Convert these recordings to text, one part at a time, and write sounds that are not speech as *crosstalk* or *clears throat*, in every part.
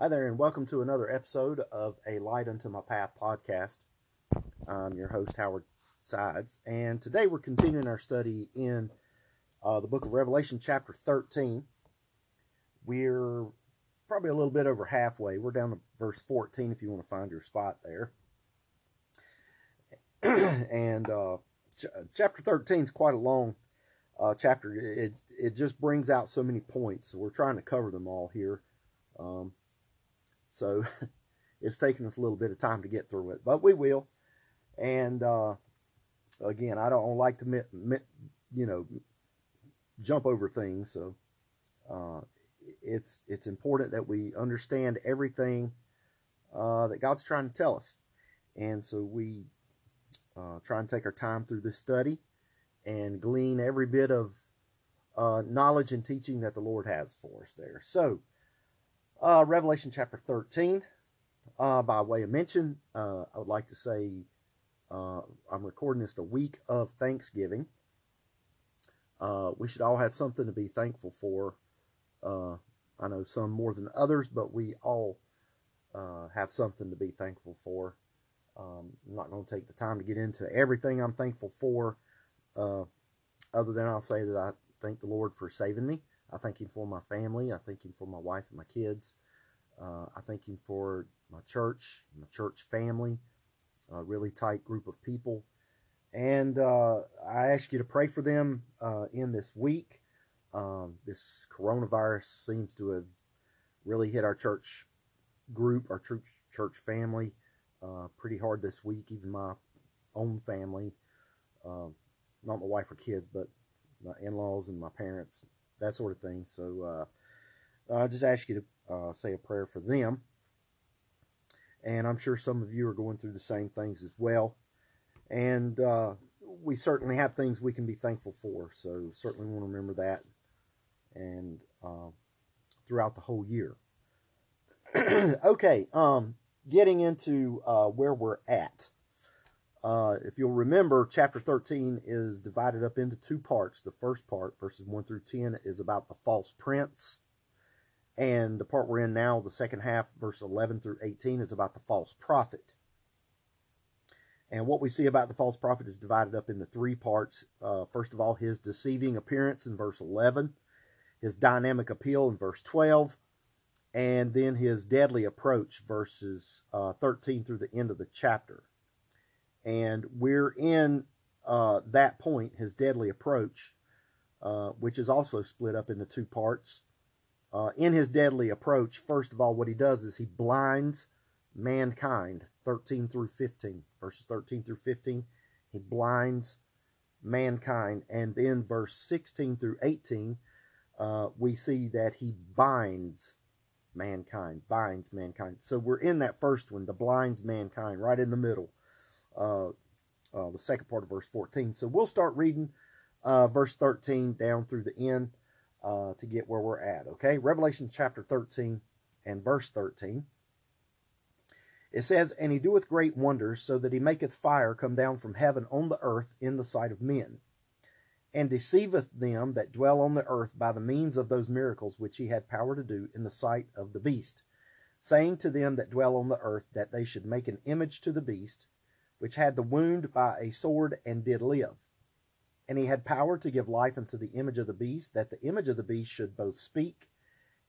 Hi there, and welcome to another episode of A Light Unto My Path podcast. I'm your host, Howard Sides, and today we're continuing our study in uh, the book of Revelation, chapter 13. We're probably a little bit over halfway. We're down to verse 14 if you want to find your spot there. *clears throat* and uh, ch- chapter 13 is quite a long uh, chapter. It, it just brings out so many points. So we're trying to cover them all here. Um, so *laughs* it's taken us a little bit of time to get through it, but we will. And uh, again, I don't like to, mit, mit, you know, jump over things. So uh, it's it's important that we understand everything uh, that God's trying to tell us, and so we uh, try and take our time through this study and glean every bit of uh, knowledge and teaching that the Lord has for us there. So, uh, Revelation chapter 13, uh, by way of mention, uh, I would like to say uh, I'm recording this the week of Thanksgiving. Uh, we should all have something to be thankful for. I know some more than others, but we all have something to be thankful for. Um, I'm not going to take the time to get into everything I'm thankful for, other than I'll say that I thank the Lord for saving me. I thank Him for my family. I thank Him for my wife and my kids. Uh, I thank Him for my church, my church family, a really tight group of people. And uh, I ask you to pray for them uh, in this week. Um, this coronavirus seems to have really hit our church group, our church church family, uh, pretty hard this week. Even my own family, um, not my wife or kids, but my in-laws and my parents, that sort of thing. So uh, I just ask you to uh, say a prayer for them. And I'm sure some of you are going through the same things as well. And uh, we certainly have things we can be thankful for. So certainly want to remember that. And uh, throughout the whole year. *clears throat* okay, um, getting into uh, where we're at. Uh, if you'll remember, chapter 13 is divided up into two parts. The first part, verses 1 through 10, is about the false prince. And the part we're in now, the second half, verse 11 through 18, is about the false prophet. And what we see about the false prophet is divided up into three parts. Uh, first of all, his deceiving appearance in verse 11, his dynamic appeal in verse 12, and then his deadly approach, verses uh, 13 through the end of the chapter. And we're in uh, that point, his deadly approach, uh, which is also split up into two parts. Uh, in his deadly approach, first of all, what he does is he blinds mankind, 13 through 15, verses 13 through 15. He blinds mankind. And then verse 16 through 18, uh, we see that he binds mankind, binds mankind. So we're in that first one, the blinds mankind, right in the middle uh, uh, the second part of verse 14. So we'll start reading uh, verse 13 down through the end uh, to get where we're at. Okay, Revelation chapter 13 and verse 13. It says, And he doeth great wonders, so that he maketh fire come down from heaven on the earth in the sight of men, and deceiveth them that dwell on the earth by the means of those miracles which he had power to do in the sight of the beast, saying to them that dwell on the earth that they should make an image to the beast, which had the wound by a sword and did live. And he had power to give life unto the image of the beast, that the image of the beast should both speak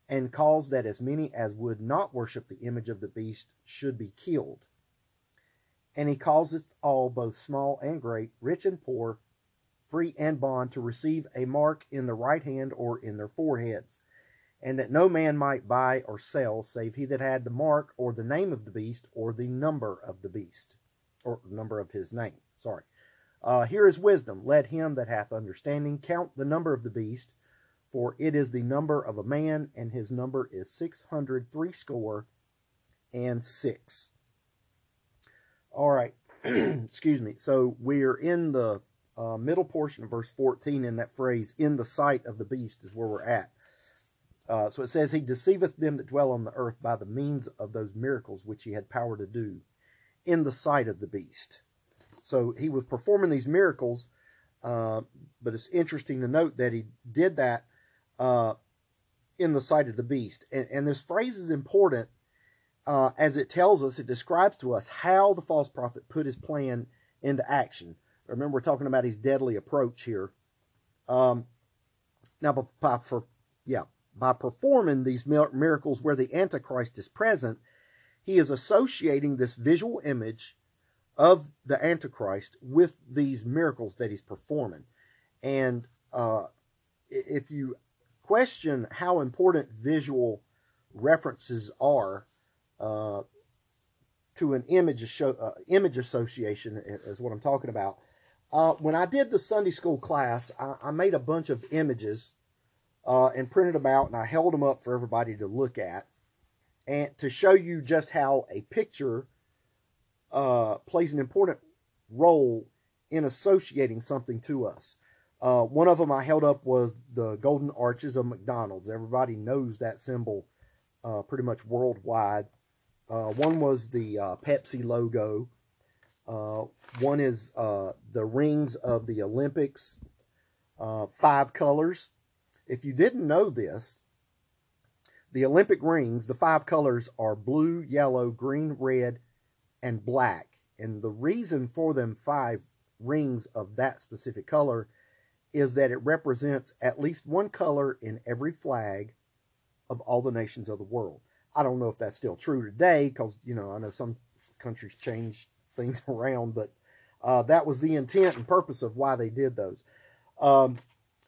and cause that as many as would not worship the image of the beast should be killed. And he causeth all, both small and great, rich and poor, free and bond, to receive a mark in the right hand or in their foreheads, and that no man might buy or sell, save he that had the mark or the name of the beast or the number of the beast or number of his name. Sorry. Uh, here is wisdom. Let him that hath understanding count the number of the beast, for it is the number of a man, and his number is six hundred threescore and six. All right. *clears throat* Excuse me. So we're in the uh, middle portion of verse 14 in that phrase, in the sight of the beast, is where we're at. Uh, so it says, He deceiveth them that dwell on the earth by the means of those miracles which he had power to do in the sight of the beast. So he was performing these miracles, uh, but it's interesting to note that he did that uh, in the sight of the beast. And, and this phrase is important uh, as it tells us, it describes to us how the false prophet put his plan into action. Remember, we're talking about his deadly approach here. Um, now, by, by, for, yeah, by performing these miracles where the Antichrist is present, he is associating this visual image of the Antichrist with these miracles that he's performing. And uh, if you question how important visual references are uh, to an image, uh, image association, is what I'm talking about. Uh, when I did the Sunday school class, I, I made a bunch of images uh, and printed them out, and I held them up for everybody to look at, and to show you just how a picture uh, plays an important role in associating something to us. Uh, one of them I held up was the golden arches of McDonald's. Everybody knows that symbol uh, pretty much worldwide. Uh, one was the uh, Pepsi logo. Uh, one is the rings of the Olympics, five colors. If you didn't know this, the Olympic rings, the five colors are blue, yellow, green, red, and black. And the reason for them five rings of that specific color is that it represents at least one color in every flag of all the nations of the world. I don't know if that's still true today because, you know, I know some countries change things *laughs* around, but uh, that was the intent and purpose of why they did those. Um,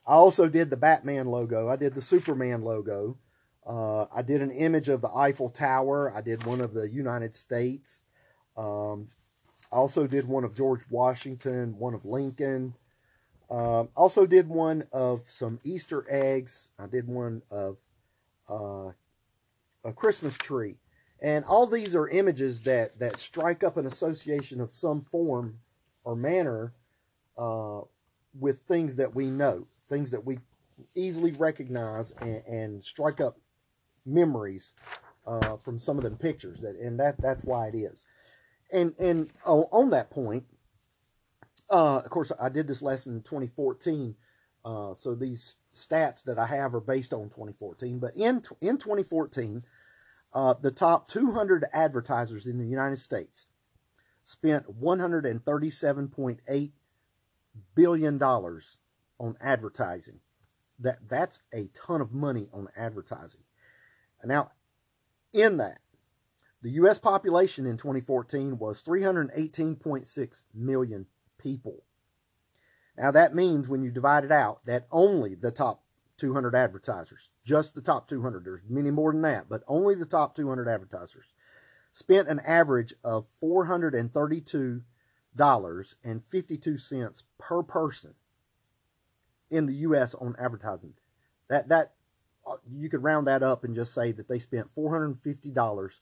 I also did the Batman logo. I did the Superman logo. Uh, I did an image of the Eiffel Tower. I did one of the United States. Um, I also did one of George Washington, one of Lincoln. Um, also did one of some Easter eggs. I did one of uh, a Christmas tree. And all these are images that, that strike up an association of some form or manner uh, with things that we know, things that we easily recognize and, and strike up memories uh, from some of them pictures. That and that that's why it is. And and oh, on that point, uh, of course, I did this lesson in 2014. Uh, so these stats that I have are based on 2014. But in in 2014, uh, the top 200 advertisers in the United States spent 137.8 billion dollars on advertising. That that's a ton of money on advertising. Now, in that, the U.S. population in 2014 was 318.6 million people. Now that means when you divide it out, that only the top 200 advertisers, just the top 200, there's many more than that, but only the top 200 advertisers, spent an average of $432.52 per person in the U.S. on advertising. That, that, you could round that up and just say that they spent $450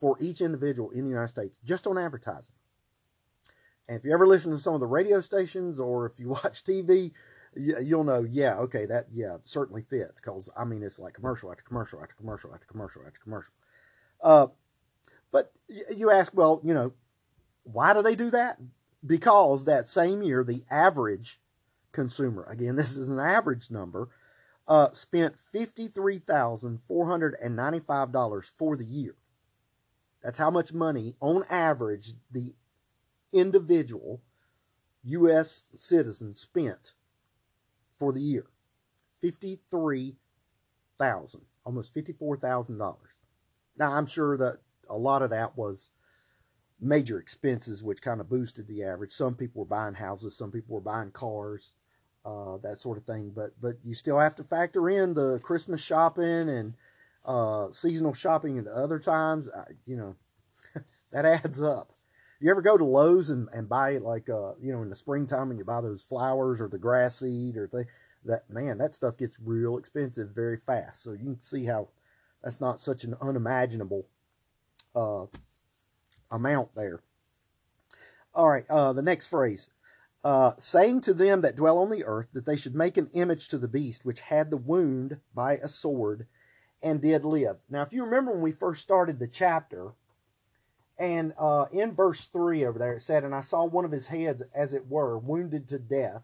for each individual in the United States just on advertising. And if you ever listen to some of the radio stations or if you *laughs* watch TV, you'll know, yeah, okay, that, yeah, certainly fits. Because, I mean, it's like commercial after commercial after commercial after commercial after commercial. Uh, but you ask, well, you know, why do they do that? Because that same year, the average consumer, again, *laughs* this is an average number, uh, spent $53,495 for the year. That's how much money, on average, the individual U.S. citizen spent for the year. Fifty-three thousand, almost fifty-four thousand dollars. Now I'm sure that a lot of that was major expenses, which kind of boosted the average. Some people were buying houses, some people were buying cars, uh, that sort of thing. But but you still have to factor in the Christmas shopping and uh, seasonal shopping at other times. Uh, you know, *laughs* that adds up. You ever go to Lowe's and, and buy it like uh you know in the springtime and you buy those flowers or the grass seed or thing that man that stuff gets real expensive very fast. So you can see how that's not such an unimaginable uh amount there. All right, uh the next phrase. Uh, saying to them that dwell on the earth that they should make an image to the beast which had the wound by a sword and did live. Now, if you remember when we first started the chapter, and uh, in verse 3 over there, it said, And I saw one of his heads, as it were, wounded to death,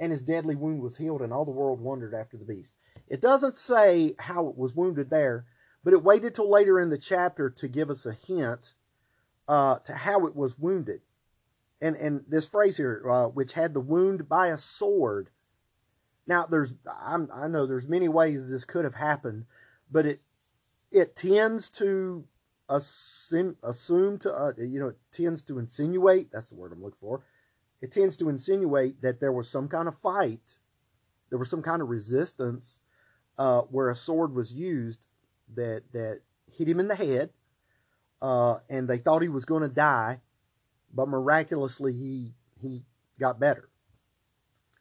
and his deadly wound was healed, and all the world wondered after the beast. It doesn't say how it was wounded there, but it waited till later in the chapter to give us a hint uh, to how it was wounded. And and this phrase here, uh, which had the wound by a sword. Now there's I'm, I know there's many ways this could have happened, but it it tends to assume, assume to uh, you know it tends to insinuate that's the word I'm looking for. It tends to insinuate that there was some kind of fight, there was some kind of resistance uh, where a sword was used that that hit him in the head, uh, and they thought he was going to die, but miraculously he he got better.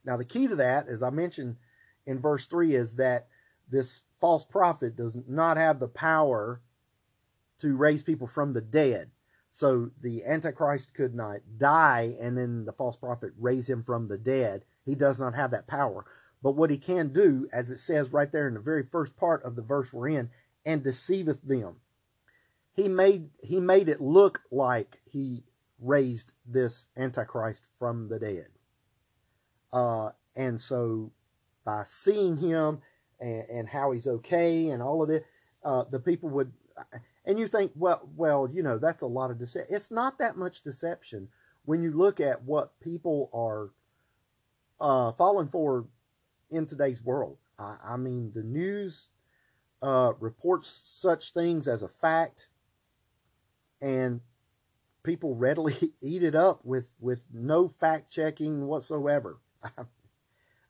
Now the key to that, as I mentioned in verse three, is that this false prophet does not have the power to raise people from the dead. So the Antichrist could not die and then the false prophet raise him from the dead. He does not have that power. But what he can do, as it says right there in the very first part of the verse we're in, and deceiveth them. He made he made it look like he raised this Antichrist from the dead. Uh, and so by seeing him and, and how he's okay and all of it, uh, the people would and you think, well, well, you know, that's a lot of deception. It's not that much deception when you look at what people are uh, falling for in today's world. I, I mean, the news uh, reports such things as a fact, and people readily *laughs* eat it up with with no fact checking whatsoever. *laughs*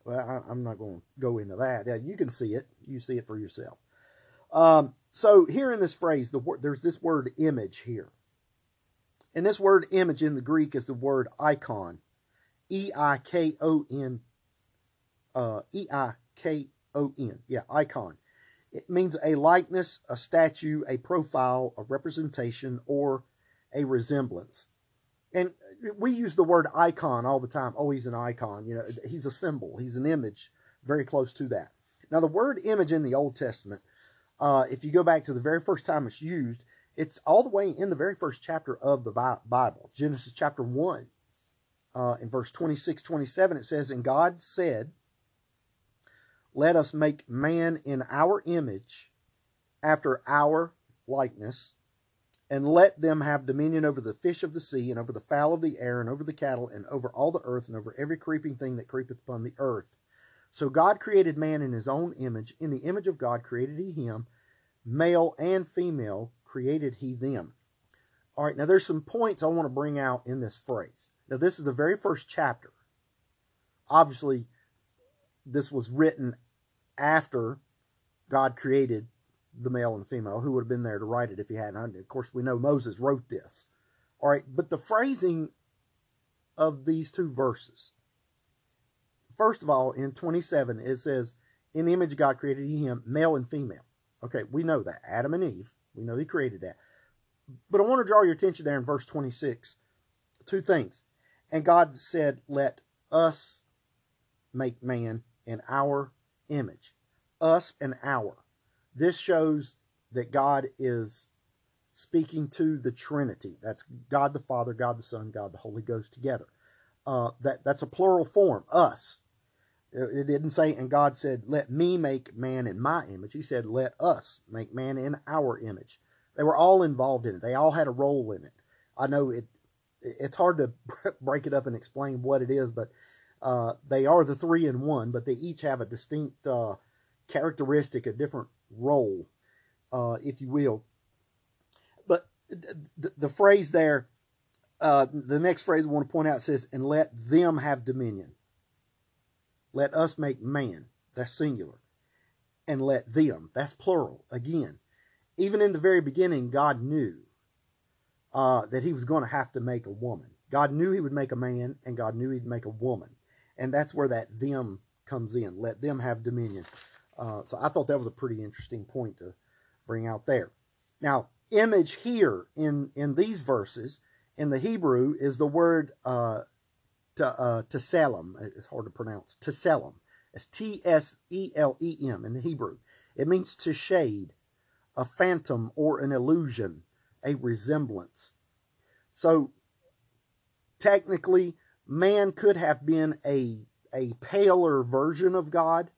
well, I, am not going to go into that. Yeah, you can see it. You see it for yourself. Um, so here in this phrase, the there's this word image here. And this word image in the Greek is the word icon. E I K O N. Uh, e I K O N. Yeah, icon. It means a likeness, a statue, a profile, a representation, or a resemblance. And we use the word icon all the time. Oh, he's an icon. You know, he's a symbol. He's an image. Very close to that. Now, the word image in the Old Testament uh, if you go back to the very first time it's used, it's all the way in the very first chapter of the Bible, Genesis chapter 1. Uh, in verse 26, 27, it says, And God said, Let us make man in our image, after our likeness, and let them have dominion over the fish of the sea, and over the fowl of the air, and over the cattle, and over all the earth, and over every creeping thing that creepeth upon the earth. So God created man in his own image. In the image of God created he him. Male and female created he them. All right, now there's some points I want to bring out in this phrase. Now, this is the very first chapter. Obviously, this was written after God created the male and the female. Who would have been there to write it if he hadn't? Of course, we know Moses wrote this. All right, but the phrasing of these two verses First of all, in 27, it says, In the image of God created he him, male and female. Okay, we know that. Adam and Eve, we know he created that. But I want to draw your attention there in verse 26. Two things. And God said, Let us make man in our image. Us and our. This shows that God is speaking to the Trinity. That's God the Father, God the Son, God the Holy Ghost together. Uh, that that's a plural form. Us. It didn't say, and God said, Let me make man in my image. He said, Let us make man in our image. They were all involved in it, they all had a role in it. I know it. It's hard to *laughs* break it up and explain what it is, but uh, they are the three in one, but they each have a distinct uh, characteristic, a different role, uh, if you will. But the, the phrase there, uh, the next phrase I want to point out says, and let them have dominion. Let us make man, that's singular, and let them, that's plural, again. Even in the very beginning, God knew uh, that he was going to have to make a woman. God knew he would make a man, and God knew he'd make a woman. And that's where that them comes in. Let them have dominion. Uh, so I thought that was a pretty interesting point to bring out there. Now, image here in, in these verses in the Hebrew is the word uh, to uh, Tselem. It's hard to pronounce. Tselem. It's T S E L E M in the Hebrew. It means to shade, a phantom or an illusion, a resemblance. So technically, man could have been a a paler version of God,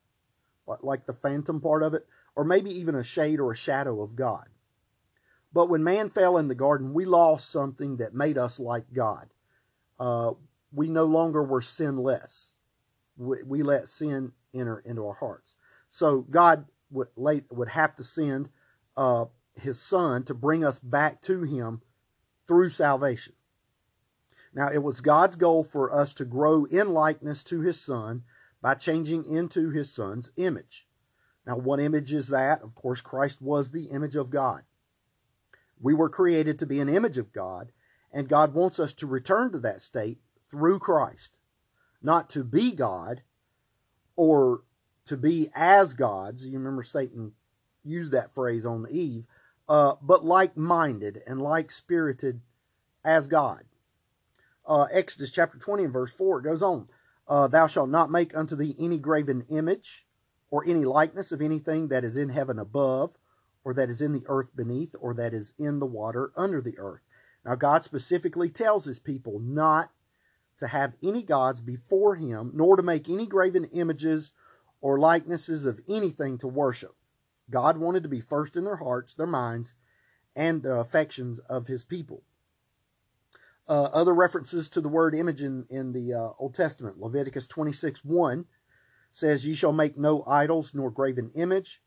like the phantom part of it, or maybe even a shade or a shadow of God. But when man fell in the garden, we lost something that made us like God. Uh, we no longer were sinless. We, we let sin enter into our hearts. So God would, late, would have to send uh, his son to bring us back to him through salvation. Now, it was God's goal for us to grow in likeness to his son by changing into his son's image. Now, what image is that? Of course, Christ was the image of God. We were created to be an image of God, and God wants us to return to that state through Christ. Not to be God or to be as gods. You remember Satan used that phrase on Eve, uh, but like minded and like spirited as God. Uh, Exodus chapter 20 and verse 4 goes on uh, Thou shalt not make unto thee any graven image or any likeness of anything that is in heaven above, or that is in the earth beneath, or that is in the water under the earth. Now, God specifically tells his people not to have any gods before him, nor to make any graven images or likenesses of anything to worship. God wanted to be first in their hearts, their minds, and the affections of his people. Uh, other references to the word image in, in the uh, Old Testament, Leviticus 26 1 says, Ye shall make no idols nor graven image,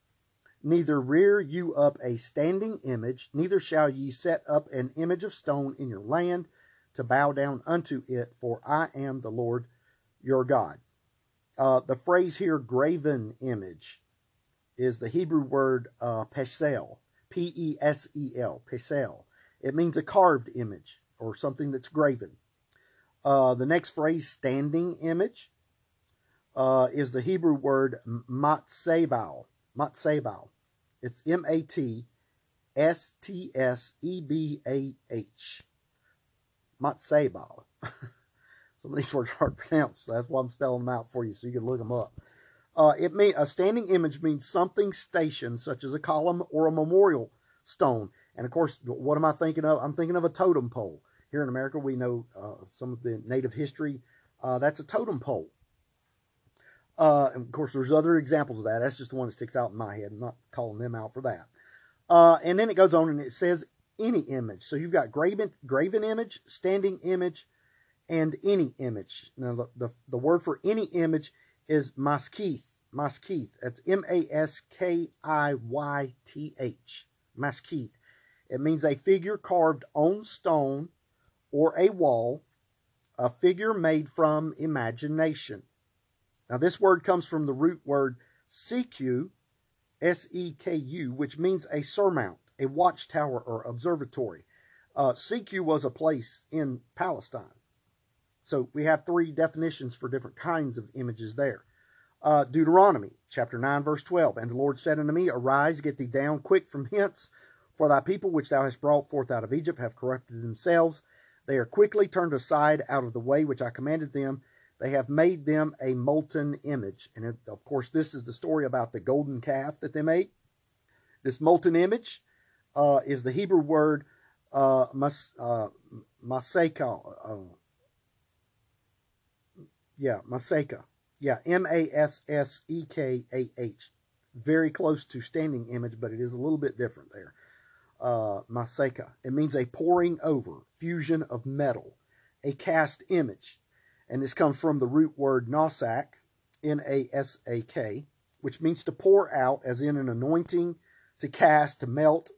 neither rear you up a standing image, neither shall ye set up an image of stone in your land to bow down unto it, for I am the Lord your God. Uh, the phrase here, graven image, is the Hebrew word uh, pesel, P E S E L, pesel. It means a carved image or something that's graven. Uh, the next phrase, standing image, uh, is the Hebrew word matsebah. Matsebah. It's M A T S T S E B A H. Matsebah. *laughs* Some of these words are hard to pronounce, so that's why I'm spelling them out for you so you can look them up. Uh, it may, a standing image means something stationed, such as a column or a memorial stone. And of course, what am I thinking of? I'm thinking of a totem pole. Here in America, we know uh, some of the native history. Uh, that's a totem pole. Uh, of course, there's other examples of that. That's just the one that sticks out in my head. I'm not calling them out for that. Uh, and then it goes on and it says any image. So you've got graven, graven image, standing image, and any image. Now, the, the, the word for any image is maskith. Maskith. That's M A S K I Y T H. Maskith. It means a figure carved on stone or a wall, a figure made from imagination. Now, this word comes from the root word seku, S E K U, which means a surmount, a watchtower, or observatory. Uh, Seku was a place in Palestine. So we have three definitions for different kinds of images there. Uh, Deuteronomy chapter 9, verse 12. And the Lord said unto me, Arise, get thee down quick from hence, for thy people which thou hast brought forth out of Egypt have corrupted themselves. They are quickly turned aside out of the way which I commanded them, they have made them a molten image. And of course, this is the story about the golden calf that they made. This molten image uh, is the Hebrew word uh, mas, uh. Uh, yeah, maseka. Yeah, M A S S E K A H. Very close to standing image, but it is a little bit different there. Uh, maseka. It means a pouring over, fusion of metal, a cast image. And this comes from the root word nasak, N-A-S-A-K, which means to pour out, as in an anointing, to cast, to melt,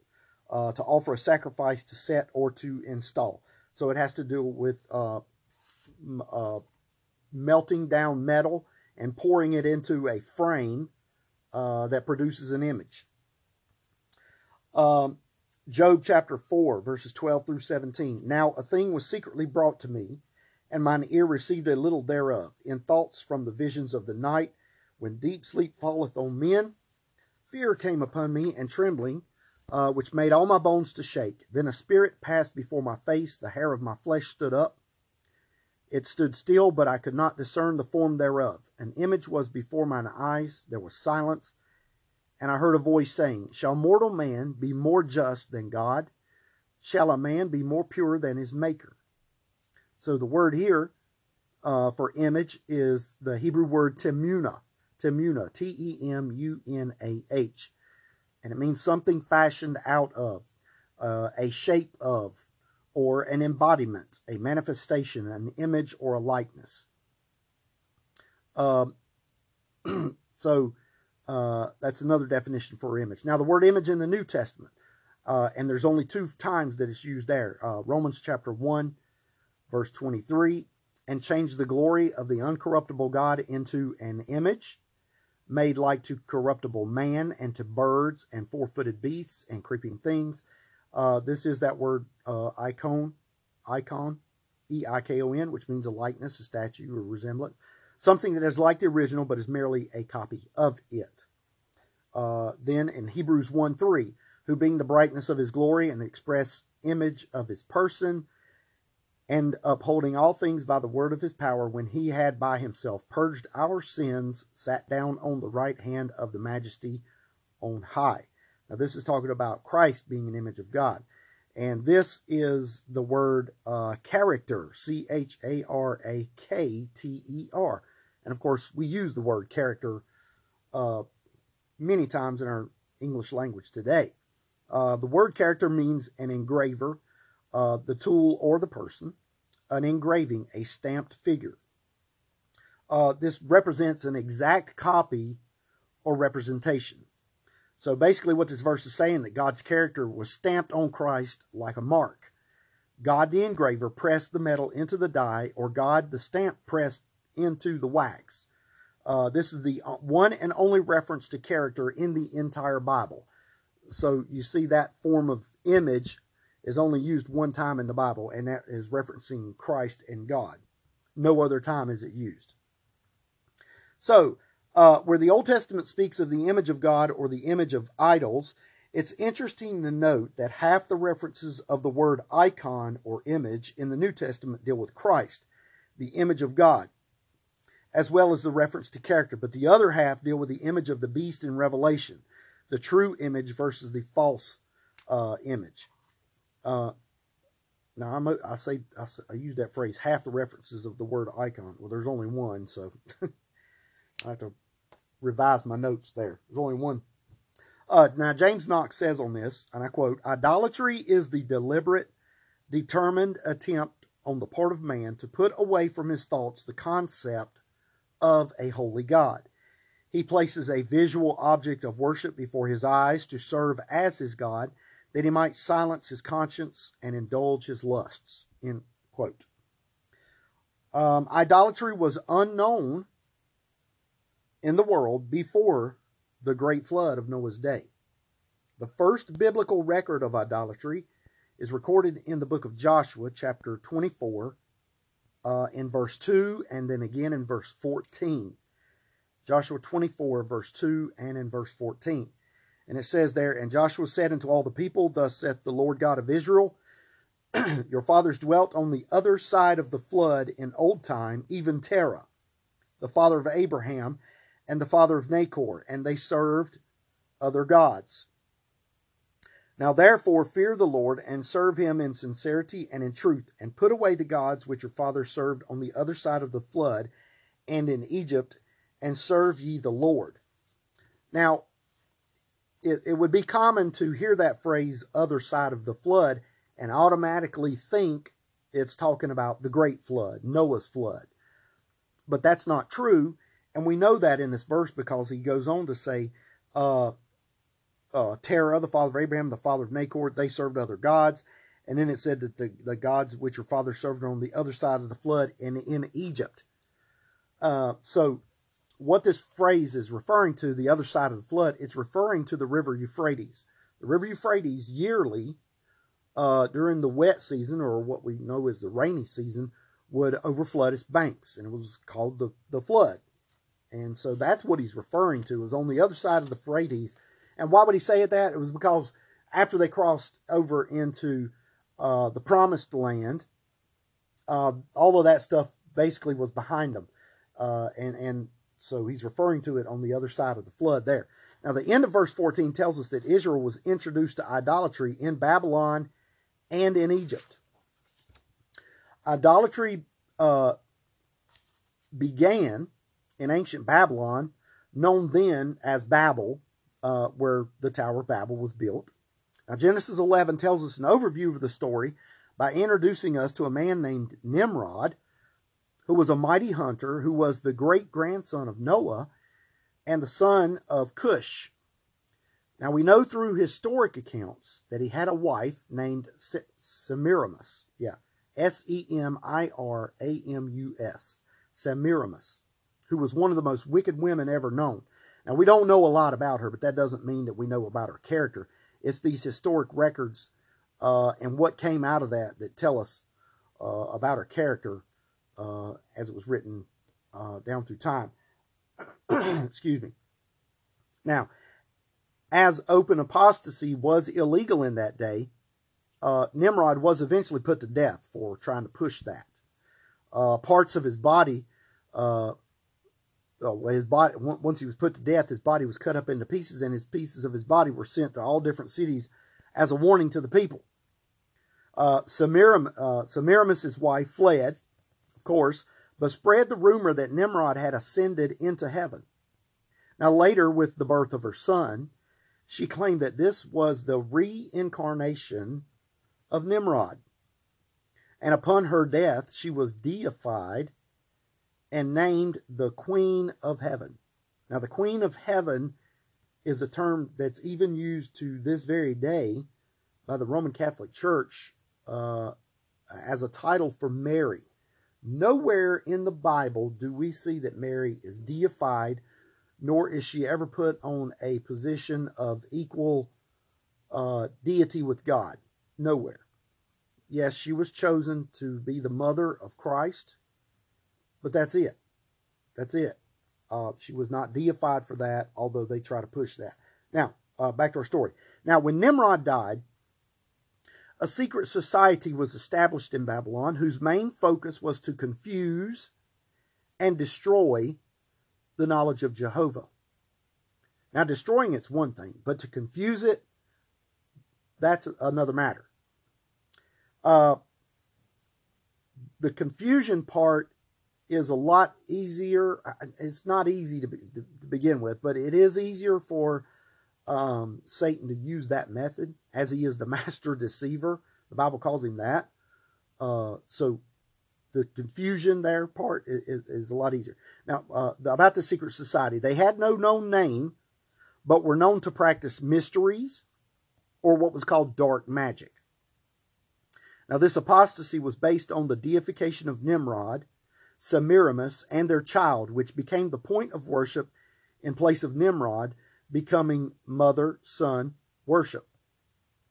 uh, to offer a sacrifice, to set, or to install. So it has to do with uh, uh, melting down metal and pouring it into a frame uh, that produces an image. Um, Job chapter 4, verses 12 through 17. Now a thing was secretly brought to me, and mine ear received a little thereof, in thoughts from the visions of the night, when deep sleep falleth on men. Fear came upon me, and trembling, uh, which made all my bones to shake. Then a spirit passed before my face, the hair of my flesh stood up. It stood still, but I could not discern the form thereof. An image was before mine eyes, there was silence, and I heard a voice saying, Shall mortal man be more just than God? Shall a man be more pure than his Maker? So the word here uh, for image is the Hebrew word temuna, temuna, T E M U N A H, and it means something fashioned out of, uh, a shape of, or an embodiment, a manifestation, an image, or a likeness. Um, *clears throat* so uh, that's another definition for image. Now, the word image in the New Testament, uh, and there's only two times that it's used there uh, Romans chapter 1, verse 23, and change the glory of the uncorruptible God into an image made like to corruptible man and to birds and four footed beasts and creeping things. Uh, this is that word uh, icon, icon, E I K O N, which means a likeness, a statue, or resemblance something that is like the original but is merely a copy of it. Uh, then in Hebrews 1 3, who being the brightness of his glory and the express image of his person, and upholding all things by the word of his power, when he had by himself purged our sins, sat down on the right hand of the majesty on high. Now, this is talking about Christ being an image of God. And this is the word uh, character, C H A R A K T E R. And of course, we use the word character uh, many times in our English language today. Uh, the word character means an engraver, uh, the tool or the person, an engraving, a stamped figure. Uh, this represents an exact copy or representation. So basically, what this verse is saying that God's character was stamped on Christ like a mark. God, the engraver, pressed the metal into the die, or God, the stamp, pressed into the wax. Uh, this is the uh, one and only reference to character in the entire Bible. So you see that form of image is only used one time in the Bible, and that is referencing Christ and God. No other time is it used. So, uh, where the Old Testament speaks of the image of God or the image of idols, it's interesting to note that half the references of the word icon or image in the New Testament deal with Christ, the image of God as well as the reference to character, but the other half deal with the image of the beast in Revelation, the true image versus the false uh, image. Uh, now I'm say I, I use that phrase half the references of the word icon. Well, there's only one, so *laughs* I have to revise my notes there. There's only one. Uh, now James Knox says on this, and I quote: "Idolatry is the deliberate, determined attempt on the part of man to put away from his thoughts the concept of a holy God. He places a visual object of worship before his eyes to serve as his God, that he might silence his conscience and indulge his lusts. End quote. Um, idolatry was unknown in the world before the great flood of Noah's day. The first biblical record of idolatry is recorded in the book of Joshua, chapter 24, uh, in verse 2 and then again in verse 14. Joshua 24, verse 2 and in verse 14. And it says there, And Joshua said unto all the people, Thus saith the Lord God of Israel, *clears throat* Your fathers dwelt on the other side of the flood in old time, even Terah, the father of Abraham, and the father of Nachor, and they served other gods. Now therefore fear the Lord and serve him in sincerity and in truth, and put away the gods which your fathers served on the other side of the flood and in Egypt, and serve ye the Lord. Now, it, it would be common to hear that phrase, other side of the flood, and automatically think it's talking about the great flood, Noah's flood. But that's not true, and we know that in this verse because he goes on to say, uh, uh, Terah, the father of Abraham, the father of Nachor, they served other gods. And then it said that the, the gods which your father served on the other side of the flood in, in Egypt. Uh, so, what this phrase is referring to, the other side of the flood, it's referring to the river Euphrates. The river Euphrates yearly, uh, during the wet season, or what we know as the rainy season, would overflood its banks, and it was called the, the flood. And so that's what he's referring to, is on the other side of the Euphrates and why would he say it that? It was because after they crossed over into uh, the promised land, uh, all of that stuff basically was behind them. Uh, and, and so he's referring to it on the other side of the flood there. Now, the end of verse 14 tells us that Israel was introduced to idolatry in Babylon and in Egypt. Idolatry uh, began in ancient Babylon, known then as Babel, uh, where the Tower of Babel was built. Now, Genesis 11 tells us an overview of the story by introducing us to a man named Nimrod, who was a mighty hunter, who was the great grandson of Noah and the son of Cush. Now, we know through historic accounts that he had a wife named Semiramis. Yeah, S E M I R A M U S. Semiramis, who was one of the most wicked women ever known. Now, we don't know a lot about her, but that doesn't mean that we know about her character. It's these historic records uh, and what came out of that that tell us uh, about her character uh, as it was written uh, down through time. *clears throat* Excuse me. Now, as open apostasy was illegal in that day, uh, Nimrod was eventually put to death for trying to push that. Uh, parts of his body, uh, his body, once he was put to death, his body was cut up into pieces, and his pieces of his body were sent to all different cities as a warning to the people. Uh, Semiram, uh, wife fled, of course, but spread the rumor that Nimrod had ascended into heaven. Now, later, with the birth of her son, she claimed that this was the reincarnation of Nimrod. And upon her death, she was deified and named the Queen of Heaven. Now, the Queen of Heaven is a term that's even used to this very day by the Roman Catholic Church uh, as a title for Mary. Nowhere in the Bible do we see that Mary is deified, nor is she ever put on a position of equal uh, deity with God. Nowhere. Yes, she was chosen to be the mother of Christ, but that's it. That's it. Uh, she was not deified for that, although they try to push that. Now, uh, back to our story. Now, when Nimrod died, a secret society was established in Babylon whose main focus was to confuse and destroy the knowledge of Jehovah. Now, destroying it's one thing, but to confuse it, that's another matter. Uh, the confusion part is a lot easier. It's not easy to, be, to begin with, but it is easier for um, Satan to use that method as he is the *laughs* master deceiver. The Bible calls him that. Uh, so the confusion there part is, is a lot easier. Now, uh, about the secret society, they had no known name, but were known to practice mysteries or what was called dark magic. Now, this apostasy was based on the deification of Nimrod, Semiramis, and their child, which became the point of worship in place of Nimrod becoming mother son worship.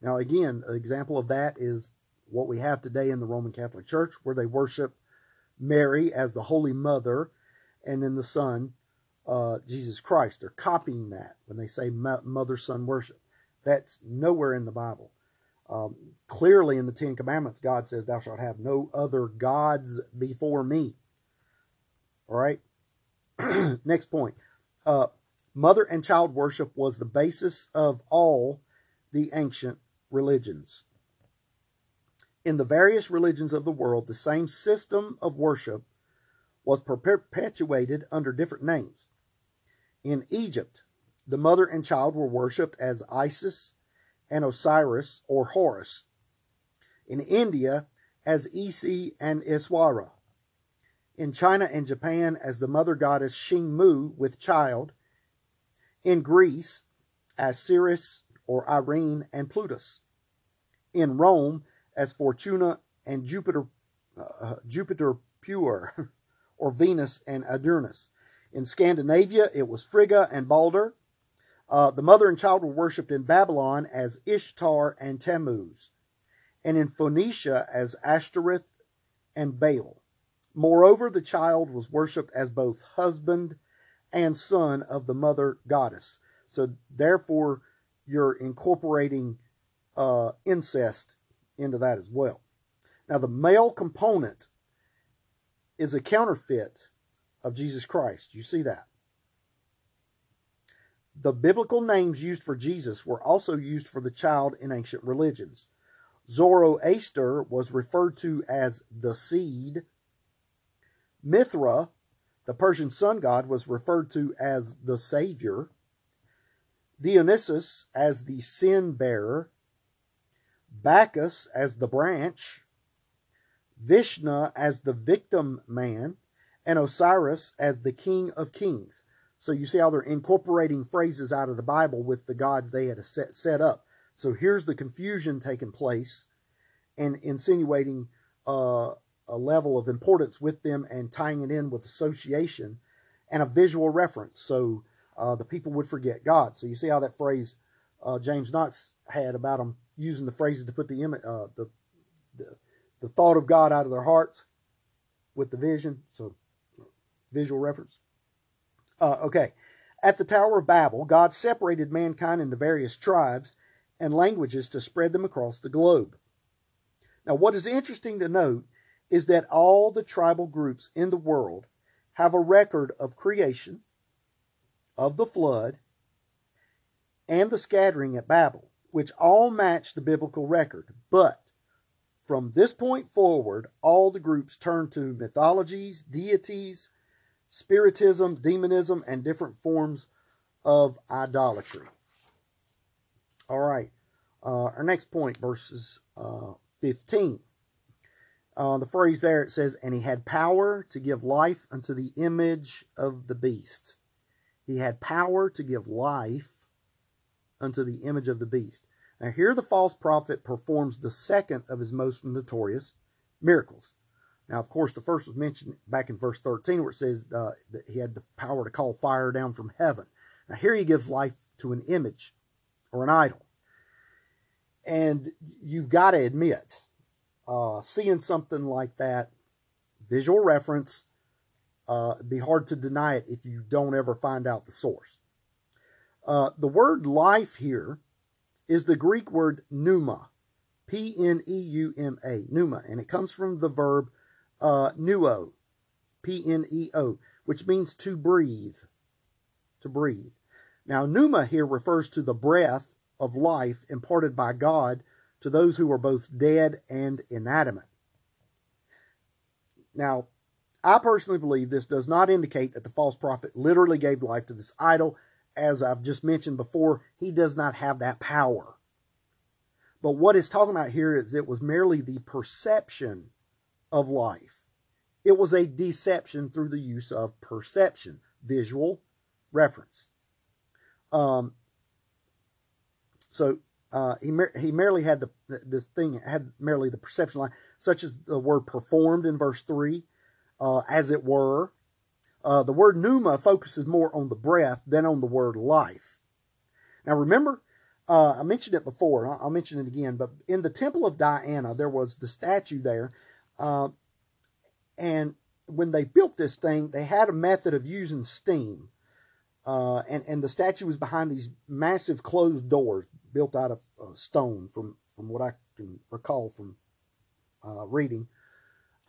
Now, again, an example of that is what we have today in the Roman Catholic Church, where they worship Mary as the Holy Mother and then the Son, uh, Jesus Christ. They're copying that when they say mother son worship. That's nowhere in the Bible. Um, clearly, in the Ten Commandments, God says, Thou shalt have no other gods before me. All right? *clears throat* Next point. Uh, Mother and child worship was the basis of all the ancient religions. In the various religions of the world, the same system of worship was perpetuated under different names. In Egypt, the mother and child were worshipped as Isis and Osiris or Horus. In India, as Isi and Iswara. In China and Japan, as the mother goddess Xingmu with child in Greece as Ceres or Irene and Plutus, in Rome as Fortuna and Jupiter, uh, Jupiter Pure, *laughs* or Venus and Adurnus. In Scandinavia, it was Frigga and Balder. Uh, the mother and child were worshipped in Babylon as Ishtar and Tammuz, and in Phoenicia as Ashtoreth and Baal. Moreover, the child was worshipped as both husband and son of the mother goddess. So therefore, you're incorporating uh, incest into that as well. Now, the male component is a counterfeit of Jesus Christ. You see that? The biblical names used for Jesus were also used for the child in ancient religions. Zoroaster was referred to as the seed. Mithra The Persian sun god was referred to as the Savior, Dionysus as the sin bearer, Bacchus as the branch, Vishnu as the victim man, and Osiris as the king of kings. So you see how they're incorporating phrases out of the Bible with the gods they had set, set up. So here's the confusion taking place and insinuating uh, a level of importance with them and tying it in with association and a visual reference. So uh, the people would forget God. So you see how that phrase uh, James Knox had about them using the phrases to put the, uh, the, the the thought of God out of their hearts with the vision. So visual reference. Uh, okay. At the Tower of Babel, God separated mankind into various tribes and languages to spread them across the globe. Now, what is interesting to note is that all the tribal groups in the world have a record of creation, of the flood, and the scattering at Babel, which all match the biblical record. But from this point forward, all the groups turn to mythologies, deities, spiritism, demonism, and different forms of idolatry. All right. Uh, our next point, verses uh, 15. Uh, the phrase there it says, And he had power to give life unto the image of the beast. He had power to give life unto the image of the beast. Now, here the false prophet performs the second of his most notorious miracles. Now, of course, the first was mentioned back in verse 13, where it says uh, that he had the power to call fire down from heaven. Now, here he gives life to an image or an idol. And you've got to admit, uh, seeing something like that, visual reference, uh, be hard to deny it if you don't ever find out the source. Uh, the word life here is the Greek word pneuma, P N E U M A, pneuma, and it comes from the verb uh, pneuo, P N E O, which means to breathe. To breathe. Now, pneuma here refers to the breath of life imparted by God to those who were both dead and inanimate. Now, I personally believe this does not indicate that the false prophet literally gave life to this idol. As I've just mentioned before, he does not have that power. But what it's talking about here is it was merely the perception of life. It was a deception through the use of perception, visual reference. Um, so uh, he mer- he merely had the this thing had merely the perception line, such as the word performed in verse three, uh, as it were. Uh, the word pneuma focuses more on the breath than on the word life. Now remember, uh, I mentioned it before. I'll, I'll, mention it again. But in the temple of Diana, there was the statue there, uh, and when they built this thing, they had a method of using steam. Uh, and, and the statue was behind these massive closed doors built out of uh, stone, from, from what I can recall from uh, reading.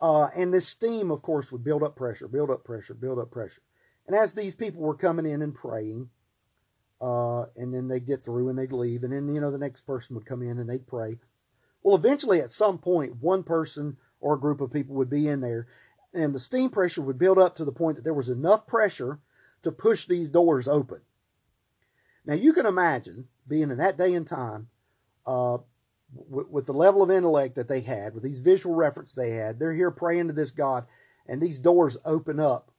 Uh, and this steam, of course, would build up pressure, build up pressure, build up pressure. And as these people were coming in and praying, uh, and then they'd get through and they'd leave, and then, you know, the next person would come in and they'd pray. Well, eventually, at some point, one person or a group of people would be in there, and the steam pressure would build up to the point that there was enough pressure to push these doors open. Now, you can imagine being in that day and time, uh, w- with the level of intellect that they had, with these visual references they had, they're here praying to this God, and these doors open up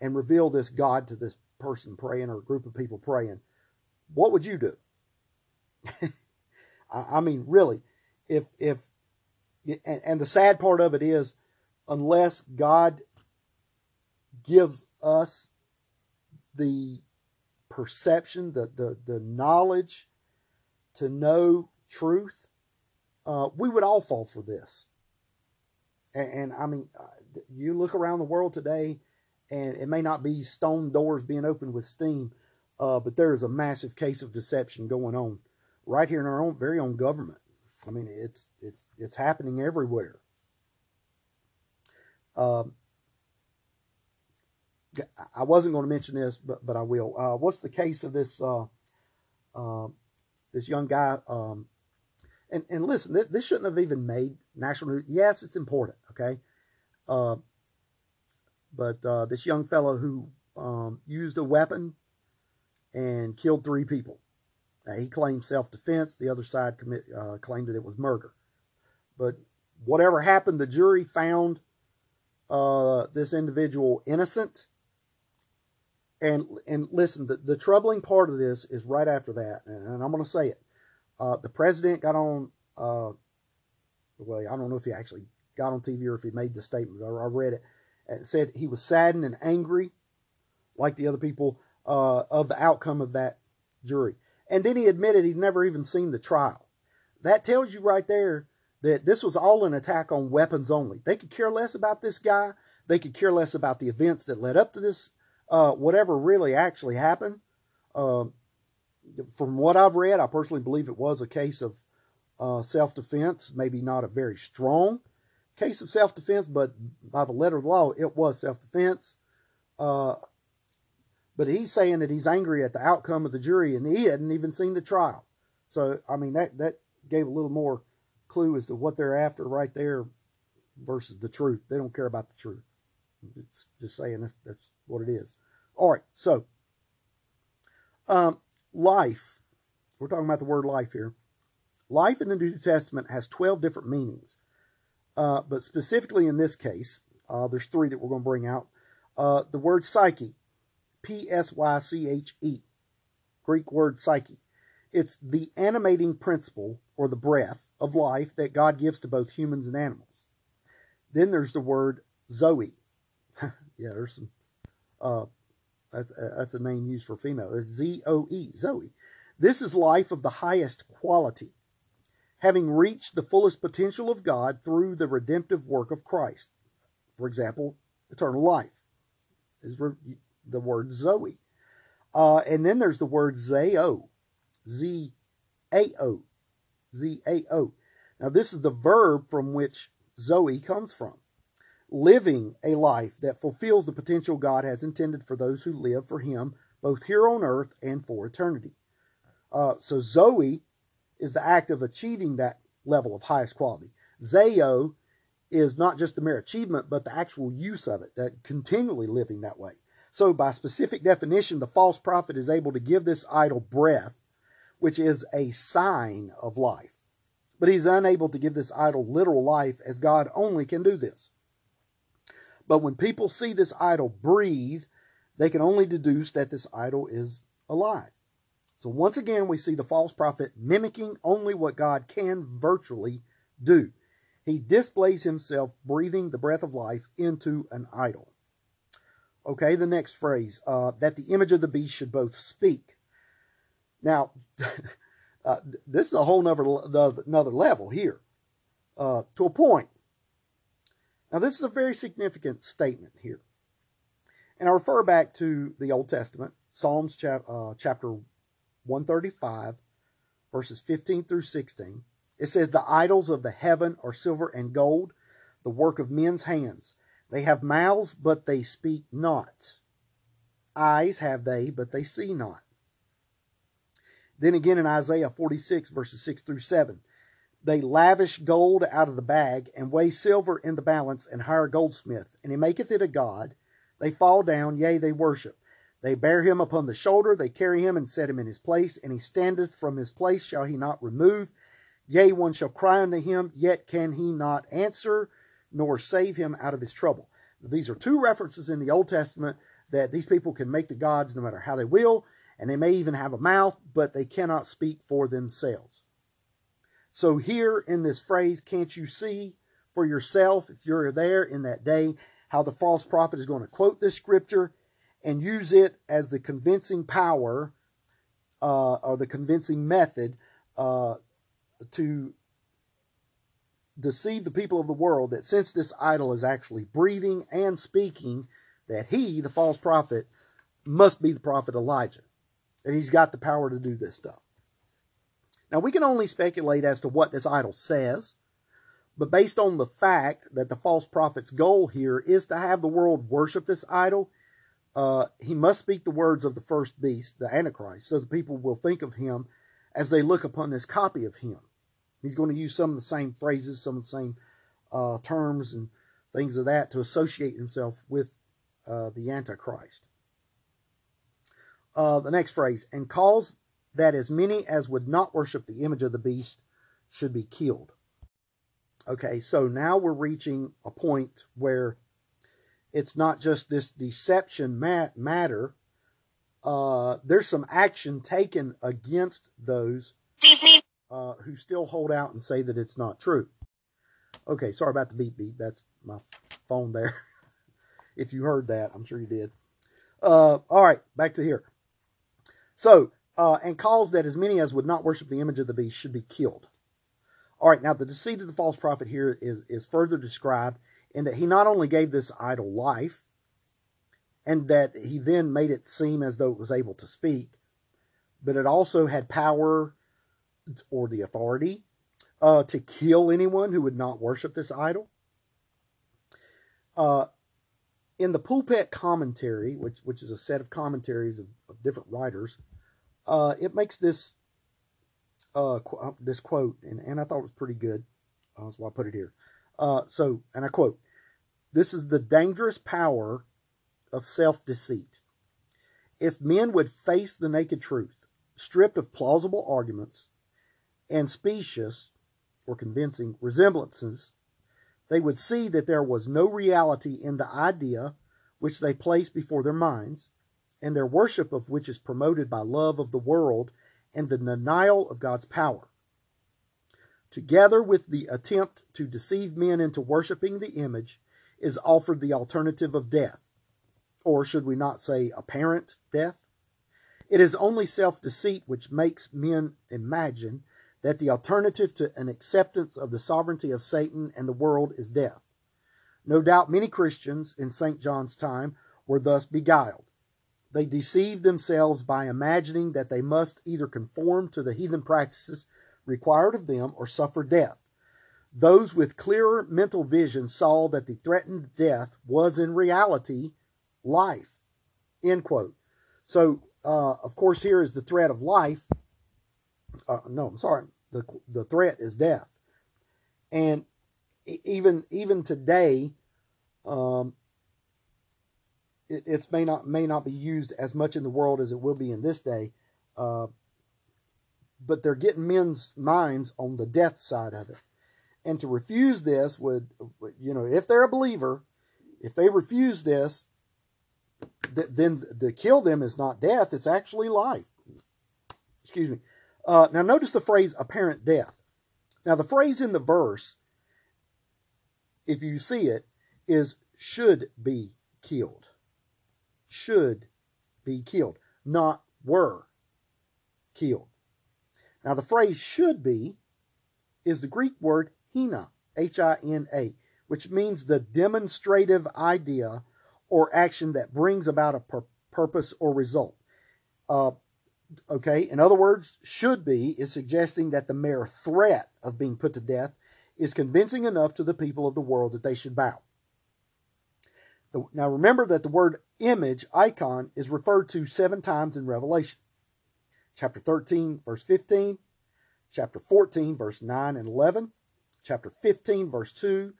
and reveal this God to this person praying or a group of people praying. What would you do? *laughs* I mean, really, if if and, and the sad part of it is, unless God gives us the perception, the, the, the knowledge to know truth, uh, we would all fall for this. And, and, I mean, uh, you look around the world today, and it may not be stone doors being opened with steam, uh, but there is a massive case of deception going on right here in our own very own government. I mean, it's it's it's happening everywhere. Um, I wasn't going to mention this, but but I will. Uh, what's the case of this uh, uh, this young guy? Um, and and listen, this, this, shouldn't have even made national news. Yes, it's important. Okay, uh, but uh, this young fellow who um, used a weapon and killed three people. Now, he claimed self-defense. The other side commit, uh, claimed that it was murder. But whatever happened, the jury found uh, this individual innocent. And and listen, the, the troubling part of this is right after that, and I'm going to say it. Uh, the president got on. Uh, well, I don't know if he actually got on TV or if he made the statement. Or I read it and said he was saddened and angry, like the other people, uh, of the outcome of that jury. And then he admitted he'd never even seen the trial. That tells you right there that this was all an attack on weapons only. They could care less about this guy. They could care less about the events that led up to this, uh, whatever really actually happened. Um, from what I've read, I personally believe it was a case of uh, self defense, maybe not a very strong case of self defense, but by the letter of the law, it was self defense. Uh, but he's saying that he's angry at the outcome of the jury, and he hadn't even seen the trial. So, I mean, that that gave a little more clue as to what they're after right there versus the truth. They don't care about the truth. It's just saying that's, that's what it is. All right, so um, life. We're talking about the word life here. Life in the New Testament has 12 different meanings. Uh, but specifically in this case, uh, there's three that we're going to bring out. Uh, the word psyche, P S Y C H E, Greek word psyche. It's the animating principle or the breath of life that God gives to both humans and animals. Then there's the word Zoe. *laughs* yeah, there's some. Uh, that's uh, that's a name used for female. It's Z O E, Zoe. This is life of the highest quality, having reached the fullest potential of God through the redemptive work of Christ. For example, eternal life is the word Zoe. Uh, and then there's the word Zao, Z A O, Z A O. Now, this is the verb from which Zoe comes from. Living a life that fulfills the potential God has intended for those who live for Him, both here on earth and for eternity. Uh, so, Zoe is the act of achieving that level of highest quality. Zao is not just the mere achievement, but the actual use of it, that continually living that way. So, by specific definition, the false prophet is able to give this idol breath which is a sign of life. But he's unable to give this idol literal life as God only can do this. But when people see this idol breathe, they can only deduce that this idol is alive. So once again, we see the false prophet mimicking only what God can virtually do. He displays himself breathing the breath of life into an idol. Okay, the next phrase uh, that the image of the beast should both speak now, *laughs* uh, this is a whole nother, another level here uh, to a point. Now, this is a very significant statement here. And I refer back to the Old Testament, Psalms uh, chapter 135, verses 15 through 16. It says, The idols of the heaven are silver and gold, the work of men's hands. They have mouths, but they speak not. Eyes have they, but they see not. Then again in Isaiah 46, verses 6 through 7. They lavish gold out of the bag, and weigh silver in the balance, and hire a goldsmith, and he maketh it a god. They fall down, yea, they worship. They bear him upon the shoulder, they carry him and set him in his place, and he standeth from his place, shall he not remove? Yea, one shall cry unto him, yet can he not answer, nor save him out of his trouble. These are two references in the Old Testament that these people can make the gods no matter how they will, and they may even have a mouth, but they cannot speak for themselves. So, here in this phrase, can't you see for yourself, if you're there in that day, how the false prophet is going to quote this scripture and use it as the convincing power uh, or the convincing method uh, to deceive the people of the world that since this idol is actually breathing and speaking, that he, the false prophet, must be the prophet Elijah And he's got the power to do this stuff. Now, we can only speculate as to what this idol says, but based on the fact that the false prophet's goal here is to have the world worship this idol, uh, he must speak the words of the first beast, the Antichrist, so the people will think of him as they look upon this copy of him. He's going to use some of the same phrases, some of the same uh, terms and things of that to associate himself with uh, the Antichrist. Uh, the next phrase, and calls that as many as would not worship the image of the beast should be killed. Okay, so now we're reaching a point where it's not just this deception mat- matter. Uh, there's some action taken against those uh, who still hold out and say that it's not true. Okay, sorry about the beep beep. That's my phone there. *laughs* if you heard that, I'm sure you did. Uh, all right, back to here. So, uh, and calls that as many as would not worship the image of the beast should be killed. All right, now the deceit of the false prophet here is, is further described in that he not only gave this idol life, and that he then made it seem as though it was able to speak, but it also had power or the authority uh, to kill anyone who would not worship this idol. Uh, in the pulpit commentary, which which is a set of commentaries of, of different writers, uh, it makes this uh, qu- uh, this quote, and, and I thought it was pretty good. Uh, that's why I put it here. Uh, so, and I quote: "This is the dangerous power of self deceit. If men would face the naked truth, stripped of plausible arguments and specious or convincing resemblances, they would see that there was no reality in the idea which they place before their minds, and their worship of which is promoted by love of the world and the denial of God's power. Together with the attempt to deceive men into worshiping the image is offered the alternative of death, or should we not say apparent death? It is only self deceit which makes men imagine that the alternative to an acceptance of the sovereignty of Satan and the world is death. No doubt many Christians in St. John's time were thus beguiled. They deceived themselves by imagining that they must either conform to the heathen practices required of them or suffer death. Those with clearer mental vision saw that the threatened death was in reality life. End quote. So, uh, of course, here is the threat of life. Uh, no, I'm sorry. The the threat is death, and even even today, um, it it's may not may not be used as much in the world as it will be in this day. Uh, but they're getting men's minds on the death side of it. And to refuse this would, you know, if they're a believer, if they refuse this, th- then to kill them is not death, it's actually life. Excuse me. Uh, now, notice the phrase apparent death. Now, the phrase in the verse, if you see it, is should be killed. Should be killed, not were killed. Now, the phrase should be is the Greek word hina, H I N A, which means the demonstrative idea or action that brings about a pur- purpose or result. Uh, okay, in other words, should be is suggesting that the mere threat of being put to death is convincing enough to the people of the world that they should bow. The, now, remember that the word image, icon, is referred to seven times in Revelation. Chapter 13, verse 15, chapter 14, verse 9 and 11, chapter 15, verse 2,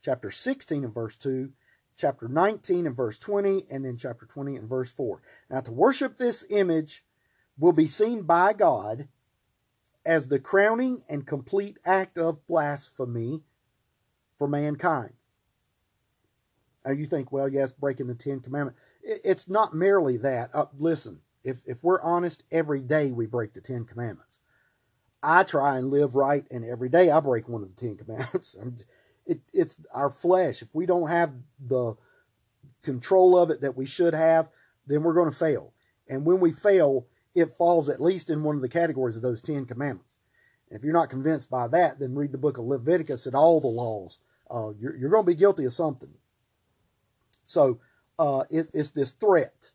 chapter 16 and verse 2, chapter 19 and verse 20, and then chapter 20 and verse 4. Now, to worship this image will be seen by God as the crowning and complete act of blasphemy for mankind. Now, you think, well, yes, breaking the Ten Commandments. It's not merely that. Uh, listen, if, if we're honest, every day we break the Ten Commandments. I try and live right, and every day I break one of the Ten *laughs* Commandments. it, it's our flesh. If we don't have the control of it that we should have, then we're going to fail. And when we fail, it falls at least in one of the categories of those Ten Commandments. And if you're not convinced by that, then read the book of Leviticus and all the laws. Uh, you're, you're going to be guilty of something. So uh, it, it's this threat.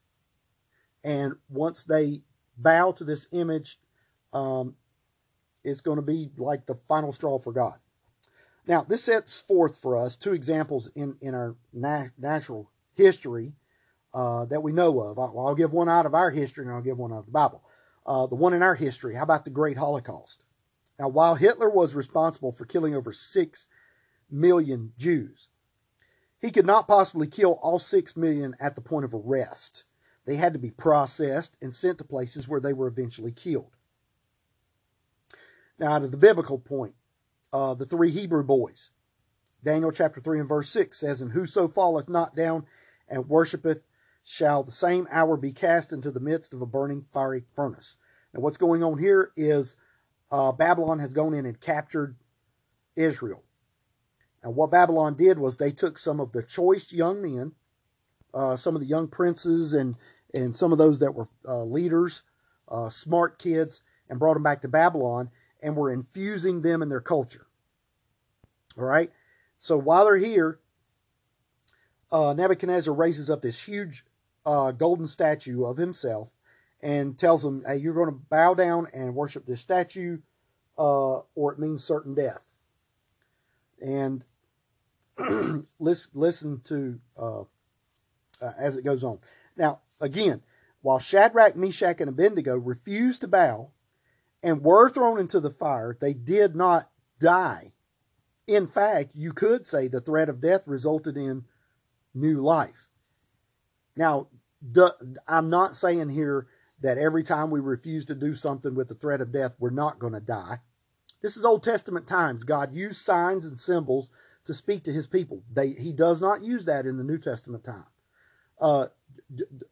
And once they bow to this image, um, it's going to be like the final straw for God. Now, this sets forth for us two examples in, in our na- natural history uh, that we know of. I'll, I'll, give one out of our history and I'll give one out of the Bible. Uh, the one in our history, how about the Great Holocaust? Now, while Hitler was responsible for killing over six million Jews, he could not possibly kill all six million at the point of arrest. They had to be processed and sent to places where they were eventually killed. Now, to the biblical point, uh, the three Hebrew boys. Daniel chapter 3 and verse 6 says, And whoso falleth not down and worshipeth shall the same hour be cast into the midst of a burning fiery furnace. Now, what's going on here is uh, Babylon has gone in and captured Israel. And what Babylon did was they took some of the choice young men, uh, some of the young princes, and and some of those that were uh, leaders, uh, smart kids, and brought them back to Babylon and were infusing them in their culture. All right. So while they're here, uh, Nebuchadnezzar raises up this huge uh, golden statue of himself and tells them, hey, you're going to bow down and worship this statue, uh, or it means certain death. And *clears throat* listen, listen to uh, uh, as it goes on. Now, again, while Shadrach, Meshach, and Abednego refused to bow and were thrown into the fire, they did not die. In fact, you could say the threat of death resulted in new life. Now, I'm not saying here that every time we refuse to do something with the threat of death, we're not going to die. This is Old Testament times. God used signs and symbols to speak to his people. They, he does not use that in the New Testament time. Uh,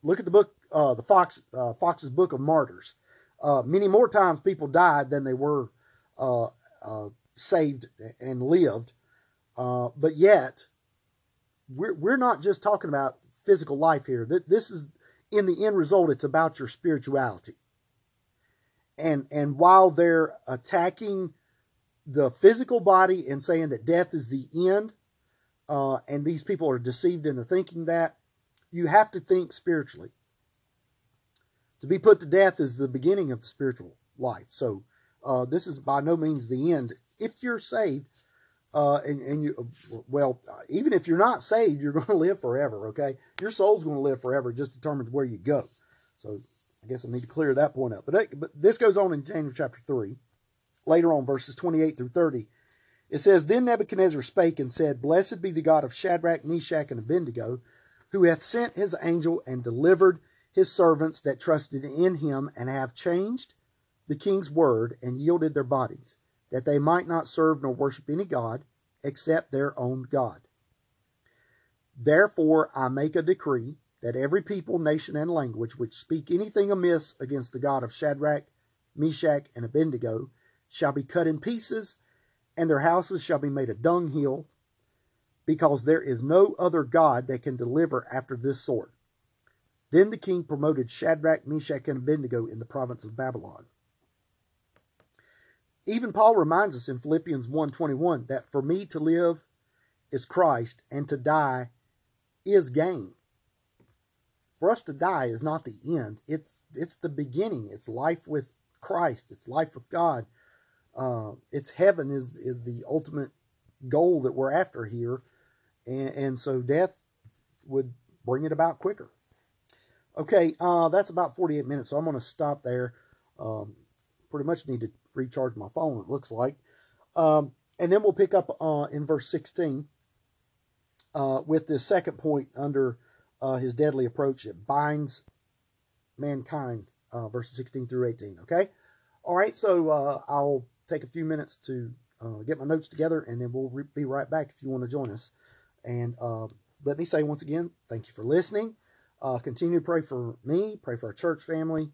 look at the book, uh, the Fox, uh, Fox's Book of Martyrs. Uh, many more times people died than they were uh, uh, saved and lived. but yet, we're, we're not just talking about physical life here. This is in the end result, it's about your spirituality. And and while they're attacking the physical body and saying that death is the end, uh, and these people are deceived into thinking that, you have to think spiritually. To be put to death is the beginning of the spiritual life. So uh, this is by no means the end. If you're saved, uh, and, and you, well, even if you're not saved, you're *laughs* going to live forever, okay? Your soul's going to live forever, It just determines where you go. So I guess I need to clear that point up. But, but this goes on in Daniel chapter 3, later on, verses 28 through 30. It says, Then Nebuchadnezzar spake and said, Blessed be the God of Shadrach, Meshach, and Abednego, who hath sent his angel and delivered his servants that trusted in him and have changed the king's word and yielded their bodies that they might not serve nor worship any God except their own God. Therefore I make a decree that every people, nation, and language which speak anything amiss against the God of Shadrach, Meshach, and Abednego shall be cut in pieces, and their houses shall be made a dunghill, because there is no other God that can deliver after this sort. Then the king promoted Shadrach, Meshach, and Abednego in the province of Babylon. Even Paul reminds us in Philippians 1:21 that for me to live is Christ and to die is gain. For us to die is not the end. It's it's the beginning. It's life with Christ. It's life with God. Uh, it's heaven is is the ultimate goal that we're after here, and, and so death would bring it about quicker. Okay, uh, that's about 48 minutes, so I'm going to stop there. Um, pretty much need to recharge my phone, it looks like. Um, and then we'll pick up uh, in verse 16 uh, with this second point under uh, his deadly approach that binds mankind, uh, verses 16 through 18. Okay? All right, so uh, I'll take a few minutes to uh, get my notes together and then we'll re- be right back if you want to join us. And let me say once again, thank you for listening. continue to pray for me, pray for our church family,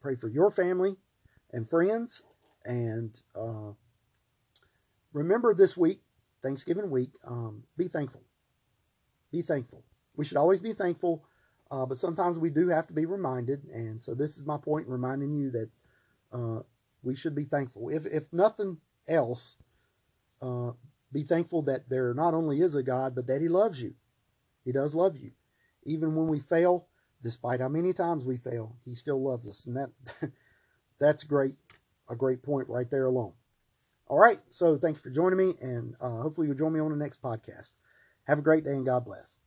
pray for your family and friends. And uh, remember this week, Thanksgiving week, um, be thankful. Be thankful. We should always be thankful, uh, but sometimes we do have to be reminded. And so this is my point in reminding you that uh, we should be thankful. If, if nothing else, uh, be thankful that there not only is a God, but that He loves you. He does love you. Even when we fail, despite how many times we fail, He still loves us. And that *laughs* that's great, a great point right there alone. All right, so thank you for joining me, and uh, hopefully you'll join me on the next podcast. Have a great day, and God bless.